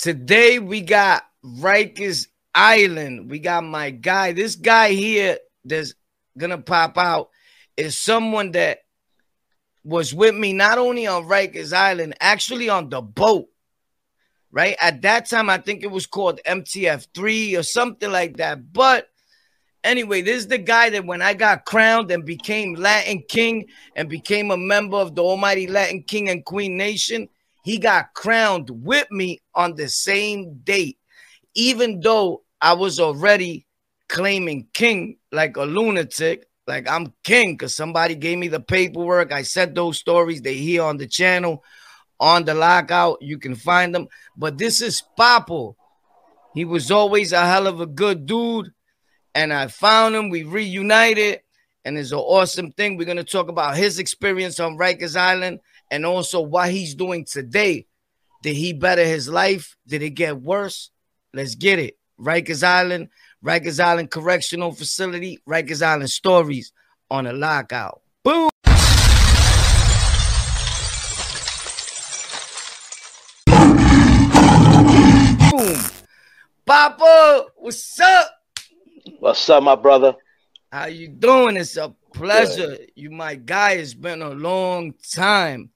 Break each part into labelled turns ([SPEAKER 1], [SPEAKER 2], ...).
[SPEAKER 1] Today we got Rikers Island. We got my guy. This guy here that's gonna pop out is someone that was with me not only on Rikers Island, actually on the boat. Right at that time, I think it was called MTF3 or something like that. But anyway, this is the guy that when I got crowned and became Latin King and became a member of the Almighty Latin King and Queen Nation, he got crowned with me on the same date, even though I was already claiming king like a lunatic. Like I'm king because somebody gave me the paperwork. I said those stories. They here on the channel, on the lockout. You can find them. But this is Papo. He was always a hell of a good dude. And I found him. We reunited. And it's an awesome thing. We're going to talk about his experience on Rikers Island and also what he's doing today. Did he better his life? Did it get worse? Let's get it. Rikers Island. Rikers Island Correctional Facility, Rikers Island Stories on a lockout. Boom! Boom! Papo, what's up?
[SPEAKER 2] What's up, my brother?
[SPEAKER 1] How you doing? It's a pleasure. Good. You my guy. It's been a long time.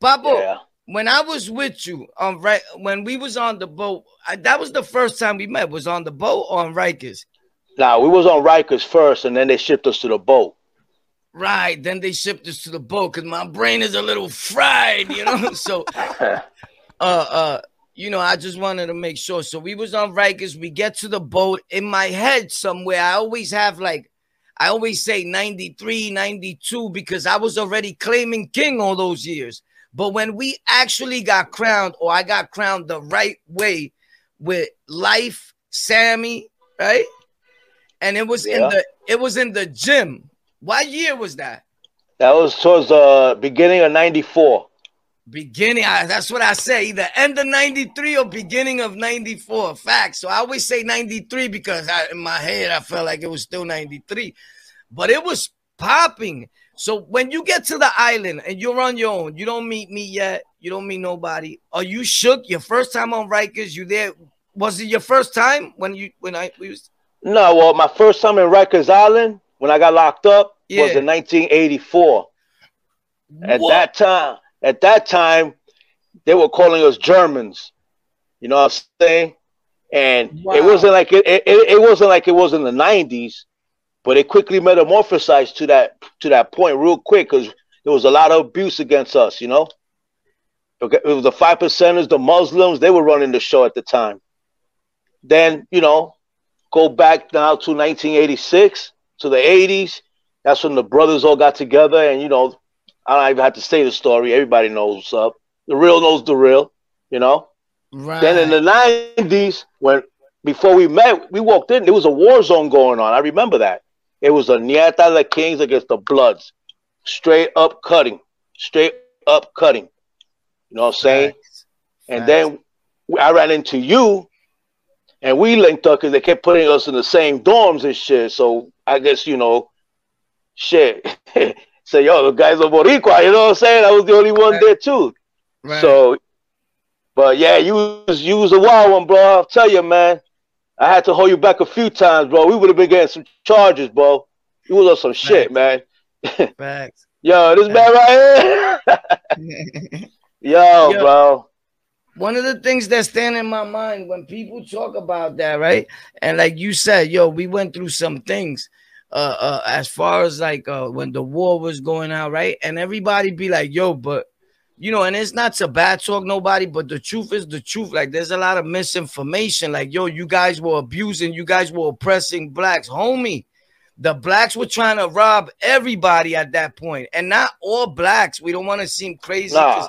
[SPEAKER 1] Papo, yeah when I was with you on right when we was on the boat, I, that was the first time we met. Was on the boat on Rikers.
[SPEAKER 2] Nah, we was on Rikers first, and then they shipped us to the boat.
[SPEAKER 1] Right, then they shipped us to the boat because my brain is a little fried, you know. so, uh, uh, you know, I just wanted to make sure. So we was on Rikers. We get to the boat. In my head somewhere, I always have like, I always say 93, 92 because I was already claiming king all those years. But when we actually got crowned, or I got crowned the right way with life, Sammy, right? And it was yeah. in the it was in the gym. What year was that?
[SPEAKER 2] That was towards the beginning of '94.
[SPEAKER 1] Beginning, that's what I say. Either end of '93 or beginning of '94. Facts. So I always say '93 because I, in my head I felt like it was still '93, but it was popping. So when you get to the island and you're on your own, you don't meet me yet, you don't meet nobody. Are you shook? Your first time on Rikers, you there? Was it your first time when you when I we was?
[SPEAKER 2] No, well, my first time in Rikers Island when I got locked up yeah. was in 1984. At that time, at that time, they were calling us Germans. You know what I'm saying? And wow. it wasn't like it, it, it wasn't like it was in the 90s but it quickly metamorphosized to that to that point real quick because there was a lot of abuse against us, you know. Okay, it was the five percenters, the Muslims, they were running the show at the time. Then, you know, go back now to 1986 to the 80s. That's when the brothers all got together, and you know, I don't even have to say the story. Everybody knows what's up. The real knows the real, you know. Right. Then in the 90s, when before we met, we walked in, there was a war zone going on. I remember that. It was a Nieta the Kings against the Bloods. Straight up cutting. Straight up cutting. You know what I'm saying? Facts. And Facts. then I ran into you and we linked up because they kept putting us in the same dorms and shit. So I guess, you know, shit. Say, yo, the guys are Boricua, you know what I'm saying? I was the only one right. there too. Right. So, but yeah, you was, you was a wild one, bro. I'll tell you, man. I had to hold you back a few times, bro. We would have been getting some charges, bro. You was on some shit, man. Facts. Yo, this man right here. Yo, Yo, bro.
[SPEAKER 1] One of the things that stand in my mind when people talk about that, right? And like you said, yo, we went through some things uh, uh as far as like uh when the war was going out, right? And everybody be like, yo, but you know, and it's not to bad talk nobody, but the truth is the truth. Like, there's a lot of misinformation. Like, yo, you guys were abusing, you guys were oppressing blacks, homie. The blacks were trying to rob everybody at that point, and not all blacks. We don't want to seem crazy, nah.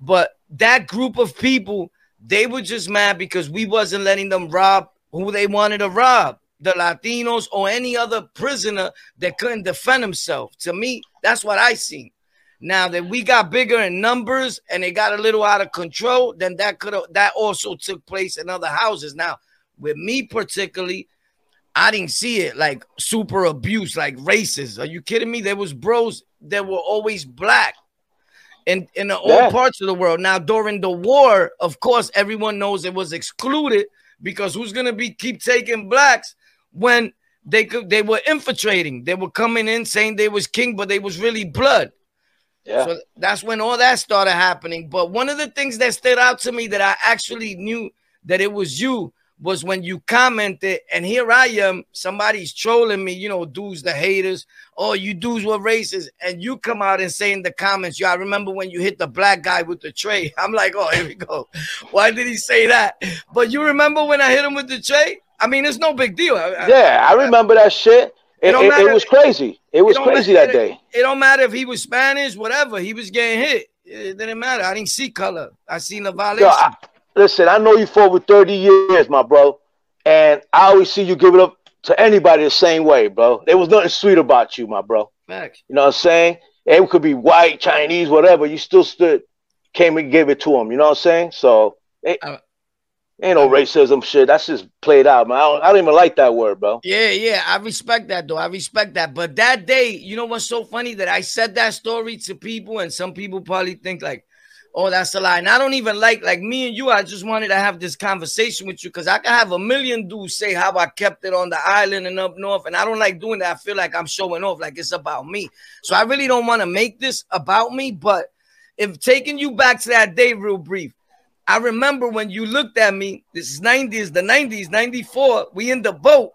[SPEAKER 1] but that group of people, they were just mad because we wasn't letting them rob who they wanted to rob the Latinos or any other prisoner that couldn't defend himself. To me, that's what I seen. Now that we got bigger in numbers and it got a little out of control, then that could have that also took place in other houses. Now, with me particularly, I didn't see it like super abuse, like races. Are you kidding me? There was bros that were always black in in all yeah. parts of the world. Now during the war, of course, everyone knows it was excluded because who's gonna be keep taking blacks when they could they were infiltrating, they were coming in saying they was king, but they was really blood. Yeah. So that's when all that started happening. But one of the things that stood out to me that I actually knew that it was you was when you commented, and here I am, somebody's trolling me, you know, dudes, the haters, oh, you dudes were racist, and you come out and say in the comments, yeah, I remember when you hit the black guy with the tray. I'm like, oh, here we go. Why did he say that? But you remember when I hit him with the tray? I mean, it's no big deal.
[SPEAKER 2] Yeah, I remember that shit. It, it, it, it was crazy. It was crazy
[SPEAKER 1] that
[SPEAKER 2] day.
[SPEAKER 1] It don't matter if he was Spanish, whatever. He was getting hit. It didn't matter. I didn't see color. I seen the violation. Yo, I,
[SPEAKER 2] listen, I know you for over 30 years, my bro. And I always see you give it up to anybody the same way, bro. There was nothing sweet about you, my bro.
[SPEAKER 1] Facts.
[SPEAKER 2] You know what I'm saying? It could be white, Chinese, whatever. You still stood, came and gave it to him. You know what I'm saying? So it, uh, ain't no racism shit. That's just played out, man. I don't, I don't even like that word, bro.
[SPEAKER 1] Yeah, yeah. I respect that, though. I respect that. But that day, you know what's so funny? That I said that story to people, and some people probably think like, oh, that's a lie. And I don't even like, like me and you, I just wanted to have this conversation with you because I can have a million dudes say how I kept it on the island and up north. And I don't like doing that. I feel like I'm showing off, like it's about me. So I really don't want to make this about me. But if taking you back to that day, real brief, I remember when you looked at me, this is 90s, the 90s, 94, we in the boat,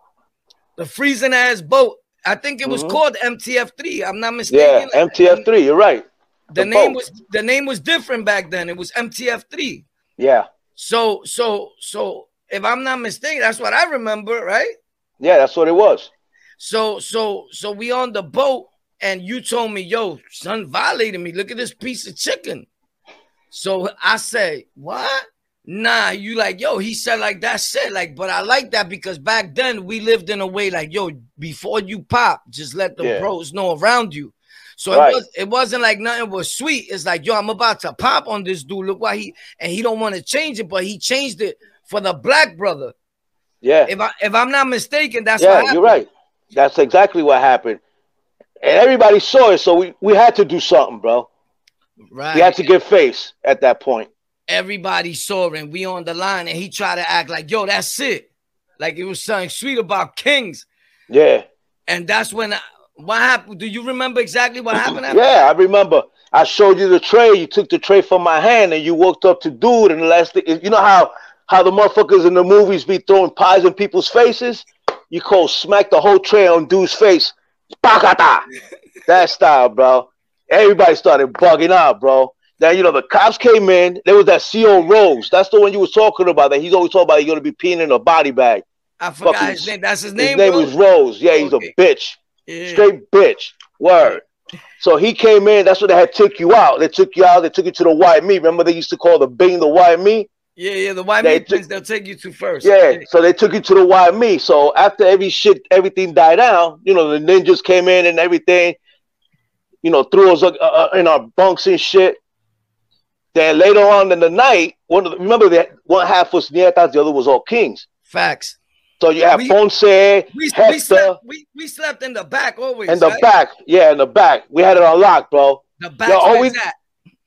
[SPEAKER 1] the freezing ass boat. I think it was mm-hmm. called MTF3. I'm not mistaken.
[SPEAKER 2] Yeah, MTF3, you're right
[SPEAKER 1] the, name was the name was different back then. It was MTF3.
[SPEAKER 2] Yeah.
[SPEAKER 1] So so so if I'm not mistaken, that's what I remember, right?
[SPEAKER 2] Yeah, that's what it was.
[SPEAKER 1] So so so we on the boat and you told me, yo, son violated me. Look at this piece of chicken. So I say, what? Nah, you like, yo, he said like that's it. Like, but I like that because back then we lived in a way like, yo, before you pop, just let the yeah. bros know around you. So right. it was it wasn't like nothing was sweet. It's like, yo, I'm about to pop on this dude. Look why he and he don't want to change it, but he changed it for the black brother.
[SPEAKER 2] Yeah.
[SPEAKER 1] If I if I'm not mistaken, that's
[SPEAKER 2] yeah, you're right. That's exactly what happened. And everybody saw it, so we, we had to do something, bro. Right. We had to give face at that point.
[SPEAKER 1] Everybody saw and we on the line, and he tried to act like, yo, that's it. Like it was something sweet about kings.
[SPEAKER 2] Yeah.
[SPEAKER 1] And that's when I, what happened? Do you remember exactly what happened?
[SPEAKER 2] After? Yeah, I remember. I showed you the tray. You took the tray from my hand, and you walked up to dude. And the last thing, you know how how the motherfuckers in the movies be throwing pies in people's faces. You call smack the whole tray on dude's face. that style, bro. Everybody started bugging out, bro. Then you know the cops came in. There was that CO Rose. That's the one you was talking about. That he's always talking about. He's gonna be peeing in a body bag.
[SPEAKER 1] I forgot Fucking, his name. That's his name.
[SPEAKER 2] His name was Rose. Yeah, he's okay. a bitch. Yeah. Straight bitch. Word. So he came in. That's what they had took you out. They took you out. They took you to the white meat. Remember they used to call the Bing the white meat.
[SPEAKER 1] Yeah, yeah, the white they meat place they'll take you to first.
[SPEAKER 2] Yeah, yeah, so they took you to the white meat. So after every shit, everything died down. You know, the ninjas came in and everything. You know, threw us uh, uh, in our bunks and shit. Then later on in the night, one of the, remember that one half was Nietas, the other was all kings.
[SPEAKER 1] Facts.
[SPEAKER 2] So you have we, Ponce, we, Hector.
[SPEAKER 1] We slept, we, we slept in the back always.
[SPEAKER 2] In the
[SPEAKER 1] right?
[SPEAKER 2] back, yeah, in the back. We had it unlocked, bro.
[SPEAKER 1] The back. Yo, all we,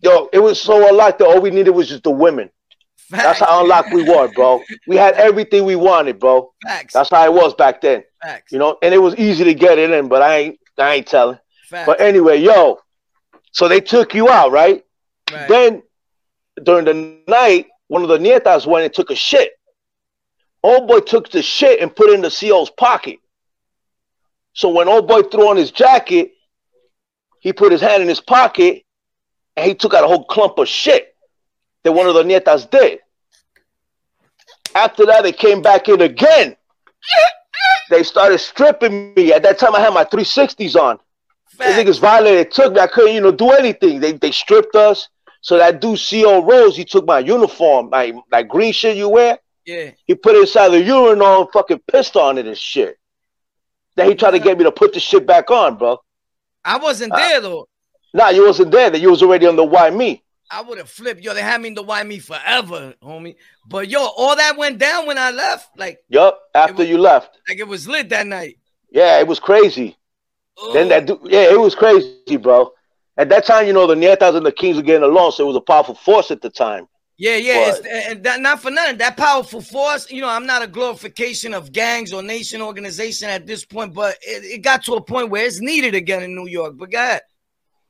[SPEAKER 2] yo, it was so unlocked that all we needed was just the women. Facts. That's how unlocked we were, bro. We had everything we wanted, bro.
[SPEAKER 1] Facts.
[SPEAKER 2] That's how it was back then.
[SPEAKER 1] Facts.
[SPEAKER 2] You know, and it was easy to get it in, but I ain't I ain't telling. But anyway, yo, so they took you out, right? right? Then during the night, one of the nietas went and took a shit. Old boy took the shit and put it in the CO's pocket. So when old boy threw on his jacket, he put his hand in his pocket and he took out a whole clump of shit that one of the nietas did. After that, they came back in again. they started stripping me. At that time, I had my 360s on. Fact. The niggas violated, took me. I couldn't, you know, do anything. They they stripped us. So that dude, CO Rose, he took my uniform, my like green shit you wear.
[SPEAKER 1] Yeah.
[SPEAKER 2] He put it inside the urinal and fucking pissed on it and shit. Then he tried to get me to put the shit back on, bro.
[SPEAKER 1] I wasn't uh, there though.
[SPEAKER 2] Nah, you wasn't there. That you was already on the why me.
[SPEAKER 1] I would have flipped. Yo, they had me in the why me forever, homie. But yo, all that went down when I left. Like,
[SPEAKER 2] yup, after
[SPEAKER 1] was,
[SPEAKER 2] you left.
[SPEAKER 1] Like it was lit that night.
[SPEAKER 2] Yeah, it was crazy. Then that dude, yeah, it was crazy, bro. at that time, you know, the Nietas and the Kings were getting along, so it was a powerful force at the time.
[SPEAKER 1] Yeah, yeah, but, and that, not for nothing. That powerful force, you know, I'm not a glorification of gangs or nation organization at this point, but it, it got to a point where it's needed again in New York. But go ahead.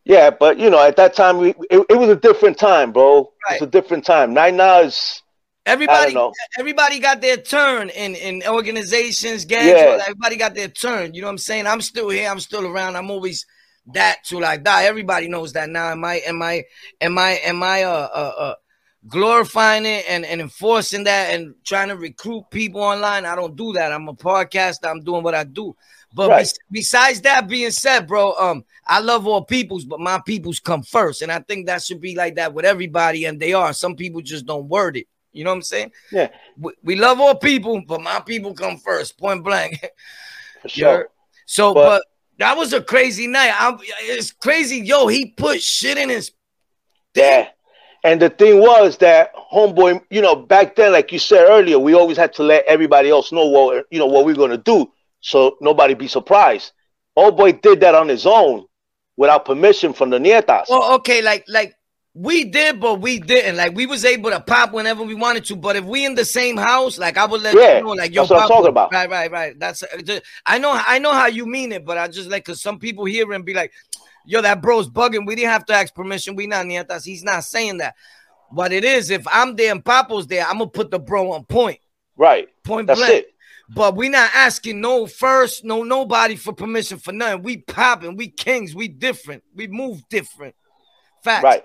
[SPEAKER 2] Yeah, but you know, at that time, we it, it was a different time, bro. Right. It's a different time. Right now is
[SPEAKER 1] everybody. Everybody got their turn in in organizations, gangs. Yeah. Everybody got their turn. You know what I'm saying? I'm still here. I'm still around. I'm always that to like that. Everybody knows that now. Am I? Am I? Am I? Am I? Uh, uh, uh glorifying it and, and enforcing that and trying to recruit people online. I don't do that. I'm a podcaster. I'm doing what I do. But right. be- besides that being said, bro, um, I love all peoples, but my peoples come first, and I think that should be like that with everybody, and they are. Some people just don't word it. You know what I'm saying?
[SPEAKER 2] Yeah.
[SPEAKER 1] We, we love all people, but my people come first, point blank.
[SPEAKER 2] For sure.
[SPEAKER 1] So, but, but, that was a crazy night. I, it's crazy, yo. He put shit in his.
[SPEAKER 2] Yeah. And the thing was that homeboy, you know, back then, like you said earlier, we always had to let everybody else know what you know what we are gonna do, so nobody be surprised. Old boy did that on his own without permission from the nietas.
[SPEAKER 1] Well, okay, like like we did, but we didn't. Like we was able to pop whenever we wanted to. But if we in the same house, like I would let yeah, you know, like yo,
[SPEAKER 2] that's what I'm talking about.
[SPEAKER 1] Right, right, right. That's uh, just, I know, I know how you mean it, but I just like because some people hear and be like, yo, that bro's bugging. We didn't have to ask permission. We not nietas. He's not saying that. What it is, if I'm there and Papo's there, I'm gonna put the bro on point.
[SPEAKER 2] Right.
[SPEAKER 1] Point
[SPEAKER 2] That's
[SPEAKER 1] blank.
[SPEAKER 2] it.
[SPEAKER 1] But we not asking no first, no nobody for permission for nothing. We popping, we kings, we different, we move different. Facts.
[SPEAKER 2] Right.